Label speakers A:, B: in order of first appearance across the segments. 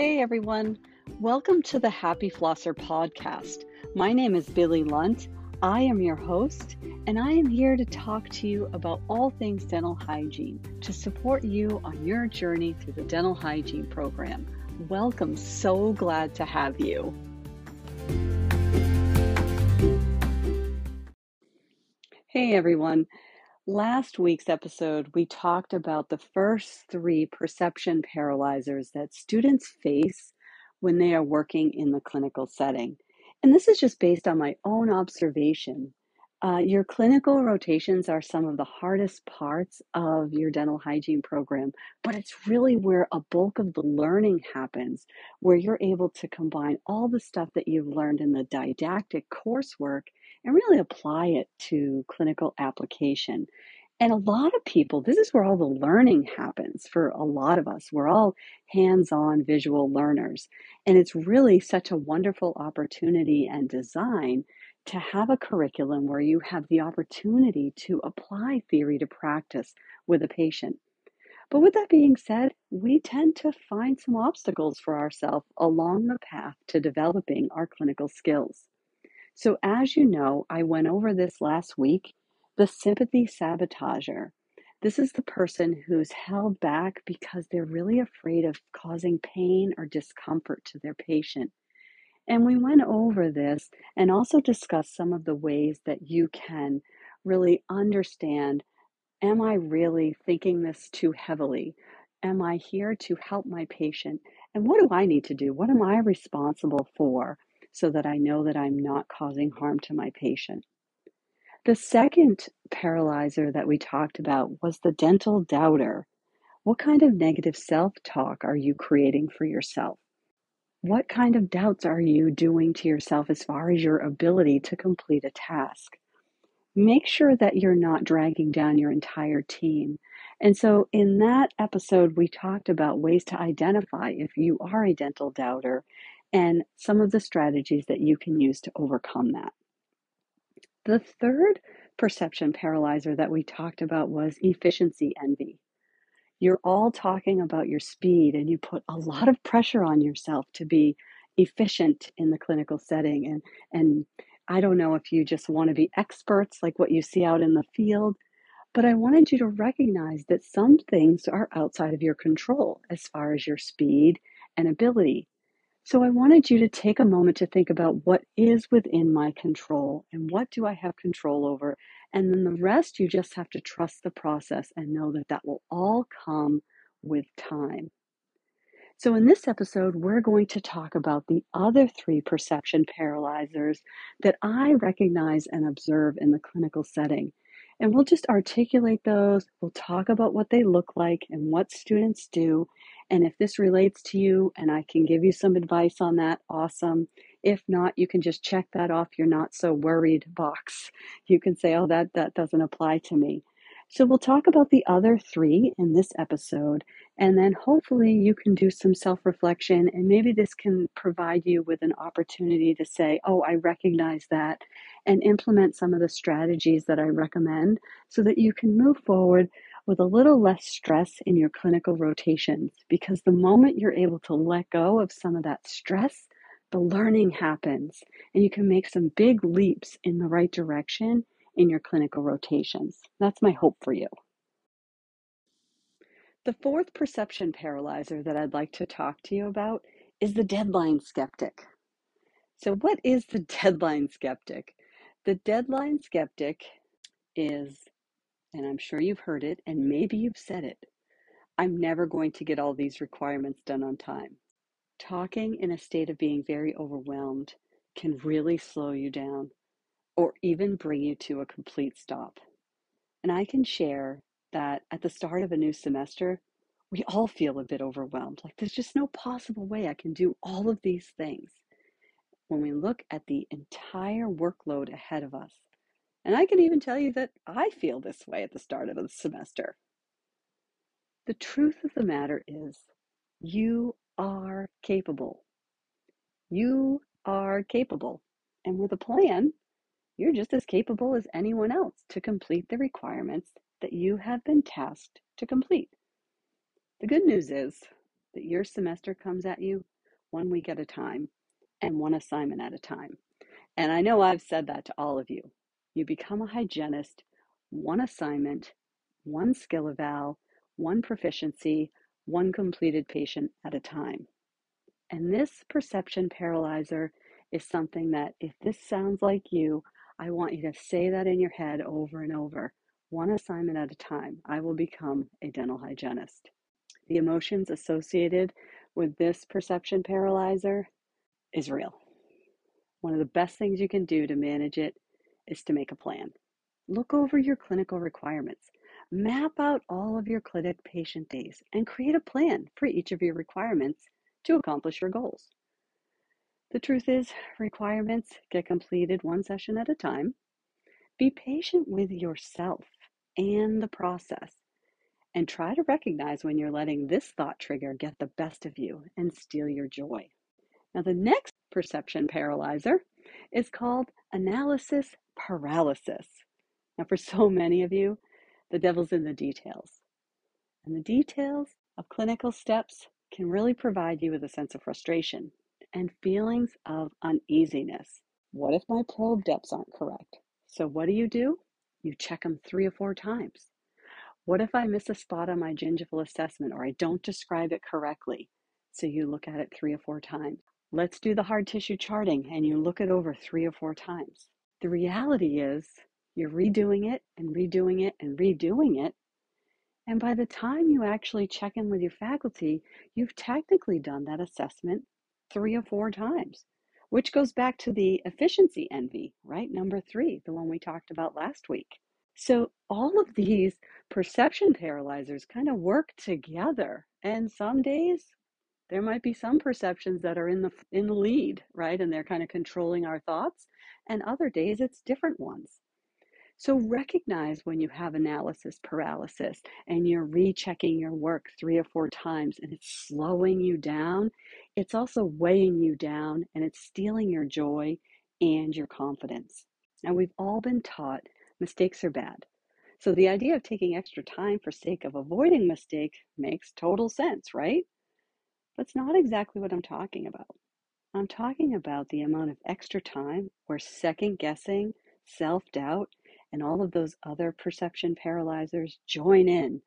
A: Hey everyone, welcome to the Happy Flosser podcast. My name is Billie Lunt. I am your host, and I am here to talk to you about all things dental hygiene to support you on your journey through the dental hygiene program. Welcome, so glad to have you. Hey everyone. Last week's episode, we talked about the first three perception paralyzers that students face when they are working in the clinical setting. And this is just based on my own observation. Uh, your clinical rotations are some of the hardest parts of your dental hygiene program, but it's really where a bulk of the learning happens, where you're able to combine all the stuff that you've learned in the didactic coursework and really apply it to clinical application. And a lot of people, this is where all the learning happens for a lot of us. We're all hands on visual learners. And it's really such a wonderful opportunity and design to have a curriculum where you have the opportunity to apply theory to practice with a patient. But with that being said, we tend to find some obstacles for ourselves along the path to developing our clinical skills. So, as you know, I went over this last week the sympathy sabotager. This is the person who's held back because they're really afraid of causing pain or discomfort to their patient. And we went over this and also discussed some of the ways that you can really understand Am I really thinking this too heavily? Am I here to help my patient? And what do I need to do? What am I responsible for so that I know that I'm not causing harm to my patient? The second paralyzer that we talked about was the dental doubter. What kind of negative self talk are you creating for yourself? What kind of doubts are you doing to yourself as far as your ability to complete a task? Make sure that you're not dragging down your entire team. And so, in that episode, we talked about ways to identify if you are a dental doubter and some of the strategies that you can use to overcome that. The third perception paralyzer that we talked about was efficiency envy. You're all talking about your speed, and you put a lot of pressure on yourself to be efficient in the clinical setting. And, and I don't know if you just want to be experts like what you see out in the field, but I wanted you to recognize that some things are outside of your control as far as your speed and ability. So I wanted you to take a moment to think about what is within my control and what do I have control over. And then the rest, you just have to trust the process and know that that will all come with time. So, in this episode, we're going to talk about the other three perception paralyzers that I recognize and observe in the clinical setting. And we'll just articulate those. We'll talk about what they look like and what students do. And if this relates to you and I can give you some advice on that, awesome. If not, you can just check that off your not so worried box. You can say, oh, that, that doesn't apply to me. So we'll talk about the other three in this episode, and then hopefully you can do some self reflection, and maybe this can provide you with an opportunity to say, Oh, I recognize that, and implement some of the strategies that I recommend so that you can move forward with a little less stress in your clinical rotations. Because the moment you're able to let go of some of that stress, the learning happens, and you can make some big leaps in the right direction in your clinical rotations. That's my hope for you. The fourth perception paralyzer that I'd like to talk to you about is the deadline skeptic. So, what is the deadline skeptic? The deadline skeptic is, and I'm sure you've heard it, and maybe you've said it I'm never going to get all these requirements done on time. Talking in a state of being very overwhelmed can really slow you down or even bring you to a complete stop. And I can share that at the start of a new semester, we all feel a bit overwhelmed. Like there's just no possible way I can do all of these things when we look at the entire workload ahead of us. And I can even tell you that I feel this way at the start of the semester. The truth of the matter is, you are capable. You are capable. And with a plan, you're just as capable as anyone else to complete the requirements that you have been tasked to complete. The good news is that your semester comes at you one week at a time and one assignment at a time. And I know I've said that to all of you. You become a hygienist, one assignment, one skill eval, one proficiency, one completed patient at a time. And this perception paralyzer is something that, if this sounds like you, I want you to say that in your head over and over. One assignment at a time, I will become a dental hygienist. The emotions associated with this perception paralyzer is real. One of the best things you can do to manage it is to make a plan. Look over your clinical requirements. Map out all of your clinic patient days and create a plan for each of your requirements to accomplish your goals. The truth is, requirements get completed one session at a time. Be patient with yourself and the process, and try to recognize when you're letting this thought trigger get the best of you and steal your joy. Now, the next perception paralyzer is called analysis paralysis. Now, for so many of you, the devil's in the details. And the details of clinical steps can really provide you with a sense of frustration and feelings of uneasiness. What if my probe depths aren't correct? So, what do you do? You check them three or four times. What if I miss a spot on my gingival assessment or I don't describe it correctly? So, you look at it three or four times. Let's do the hard tissue charting and you look it over three or four times. The reality is, you're redoing it and redoing it and redoing it and by the time you actually check in with your faculty, you've technically done that assessment three or four times, which goes back to the efficiency envy, right? Number three, the one we talked about last week. So all of these perception paralyzers kind of work together. And some days there might be some perceptions that are in the in the lead, right? And they're kind of controlling our thoughts. And other days it's different ones. So recognize when you have analysis paralysis and you're rechecking your work three or four times and it's slowing you down. It's also weighing you down and it's stealing your joy and your confidence. Now, we've all been taught mistakes are bad. So the idea of taking extra time for sake of avoiding mistake makes total sense, right? That's not exactly what I'm talking about. I'm talking about the amount of extra time where second guessing, self doubt, and all of those other perception paralyzers join in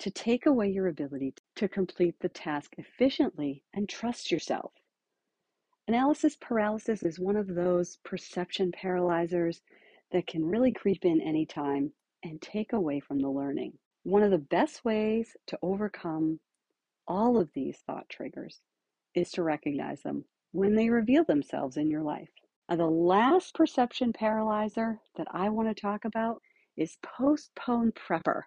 A: to take away your ability to complete the task efficiently and trust yourself. Analysis paralysis is one of those perception paralyzers that can really creep in anytime and take away from the learning. One of the best ways to overcome all of these thought triggers is to recognize them when they reveal themselves in your life. Uh, the last perception paralyzer that I want to talk about is postpone prepper.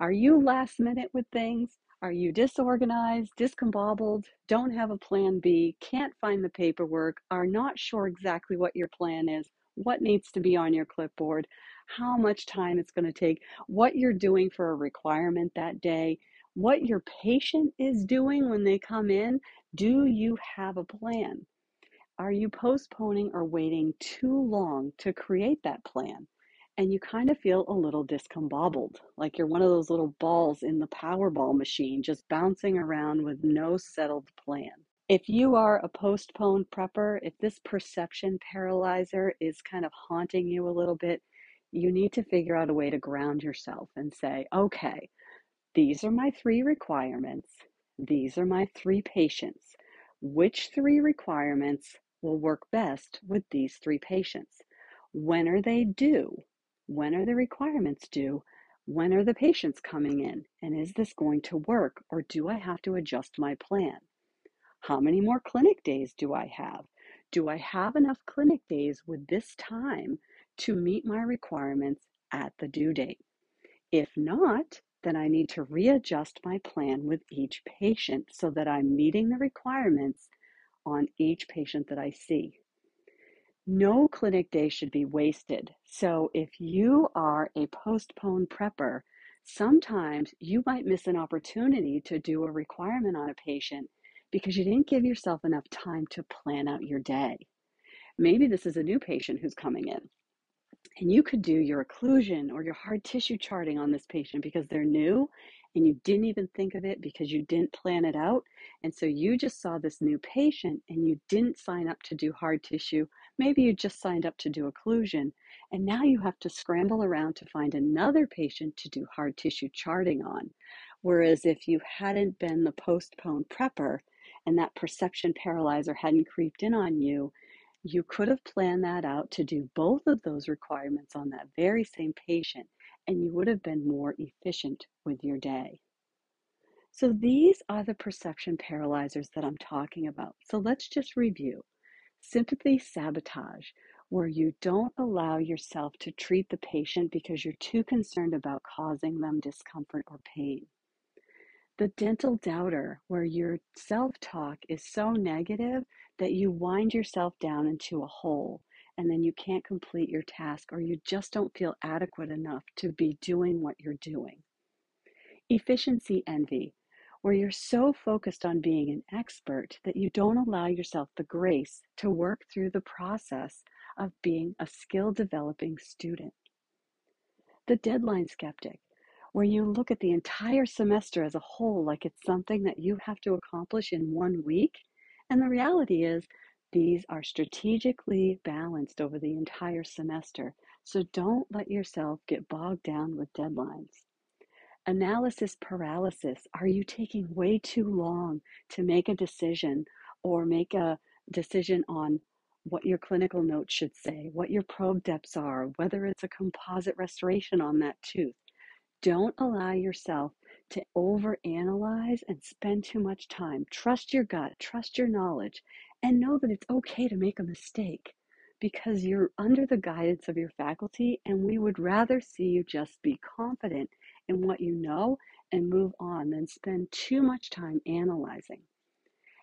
A: Are you last minute with things? Are you disorganized, discombobbled, don't have a plan B, can't find the paperwork, are not sure exactly what your plan is, what needs to be on your clipboard, how much time it's going to take, what you're doing for a requirement that day, what your patient is doing when they come in? Do you have a plan? Are you postponing or waiting too long to create that plan? And you kind of feel a little discombobbled, like you're one of those little balls in the Powerball machine just bouncing around with no settled plan. If you are a postponed prepper, if this perception paralyzer is kind of haunting you a little bit, you need to figure out a way to ground yourself and say, okay, these are my three requirements. These are my three patients. Which three requirements will work best with these three patients. When are they due? When are the requirements due? When are the patients coming in? And is this going to work or do I have to adjust my plan? How many more clinic days do I have? Do I have enough clinic days with this time to meet my requirements at the due date? If not, then I need to readjust my plan with each patient so that I'm meeting the requirements on each patient that I see. No clinic day should be wasted. So if you are a postponed prepper, sometimes you might miss an opportunity to do a requirement on a patient because you didn't give yourself enough time to plan out your day. Maybe this is a new patient who's coming in. And you could do your occlusion or your hard tissue charting on this patient because they're new and you didn't even think of it because you didn't plan it out. And so you just saw this new patient and you didn't sign up to do hard tissue. Maybe you just signed up to do occlusion. And now you have to scramble around to find another patient to do hard tissue charting on. Whereas if you hadn't been the postponed prepper and that perception paralyzer hadn't creeped in on you, you could have planned that out to do both of those requirements on that very same patient, and you would have been more efficient with your day. So, these are the perception paralyzers that I'm talking about. So, let's just review sympathy sabotage, where you don't allow yourself to treat the patient because you're too concerned about causing them discomfort or pain the dental doubter, where your self talk is so negative that you wind yourself down into a hole and then you can't complete your task or you just don't feel adequate enough to be doing what you're doing. Efficiency envy, where you're so focused on being an expert that you don't allow yourself the grace to work through the process of being a skill developing student. The deadline skeptic, where you look at the entire semester as a whole like it's something that you have to accomplish in one week. And the reality is, these are strategically balanced over the entire semester. So don't let yourself get bogged down with deadlines. Analysis paralysis. Are you taking way too long to make a decision or make a decision on what your clinical notes should say, what your probe depths are, whether it's a composite restoration on that tooth? Don't allow yourself to overanalyze and spend too much time. Trust your gut, trust your knowledge, and know that it's okay to make a mistake because you're under the guidance of your faculty, and we would rather see you just be confident in what you know and move on than spend too much time analyzing.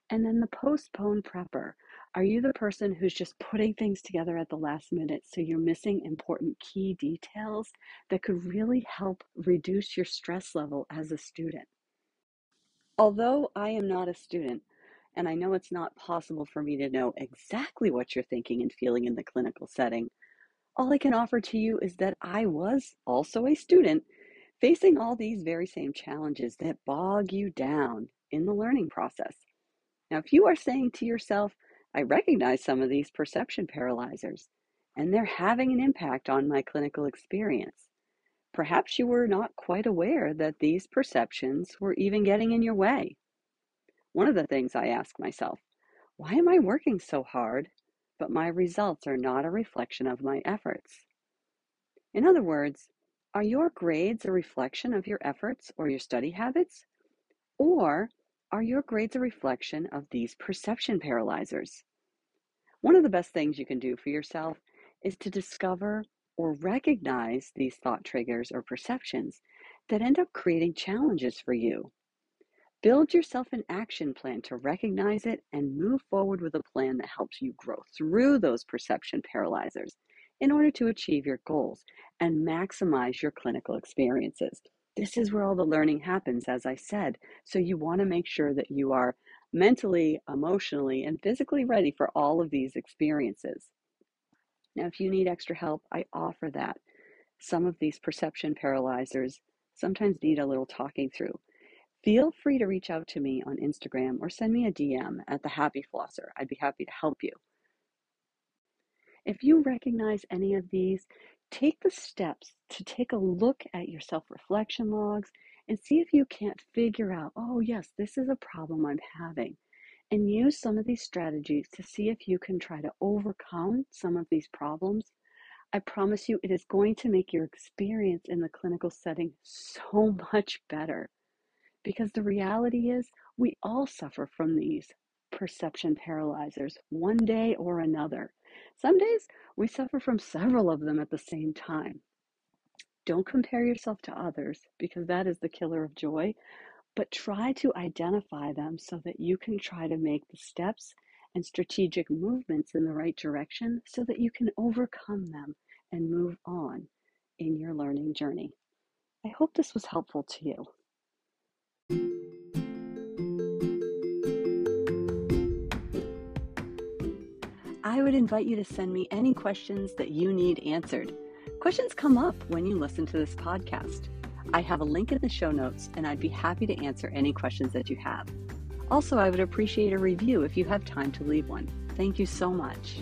A: And then the postpone prepper. Are you the person who's just putting things together at the last minute so you're missing important key details that could really help reduce your stress level as a student? Although I am not a student, and I know it's not possible for me to know exactly what you're thinking and feeling in the clinical setting, all I can offer to you is that I was also a student facing all these very same challenges that bog you down in the learning process. Now, if you are saying to yourself, I recognize some of these perception paralyzers, and they're having an impact on my clinical experience, perhaps you were not quite aware that these perceptions were even getting in your way. One of the things I ask myself, why am I working so hard, but my results are not a reflection of my efforts? In other words, are your grades a reflection of your efforts or your study habits? Or are your grades a reflection of these perception paralyzers? One of the best things you can do for yourself is to discover or recognize these thought triggers or perceptions that end up creating challenges for you. Build yourself an action plan to recognize it and move forward with a plan that helps you grow through those perception paralyzers in order to achieve your goals and maximize your clinical experiences. This is where all the learning happens, as I said. So you want to make sure that you are mentally, emotionally, and physically ready for all of these experiences. Now, if you need extra help, I offer that. Some of these perception paralyzers sometimes need a little talking through. Feel free to reach out to me on Instagram or send me a DM at the Happy Flosser. I'd be happy to help you. If you recognize any of these, take the steps to take a look at your self reflection logs and see if you can't figure out, oh, yes, this is a problem I'm having. And use some of these strategies to see if you can try to overcome some of these problems. I promise you, it is going to make your experience in the clinical setting so much better. Because the reality is, we all suffer from these perception paralyzers one day or another. Some days we suffer from several of them at the same time. Don't compare yourself to others because that is the killer of joy, but try to identify them so that you can try to make the steps and strategic movements in the right direction so that you can overcome them and move on in your learning journey. I hope this was helpful to you. I would invite you to send me any questions that you need answered. Questions come up when you listen to this podcast. I have a link in the show notes, and I'd be happy to answer any questions that you have. Also, I would appreciate a review if you have time to leave one. Thank you so much.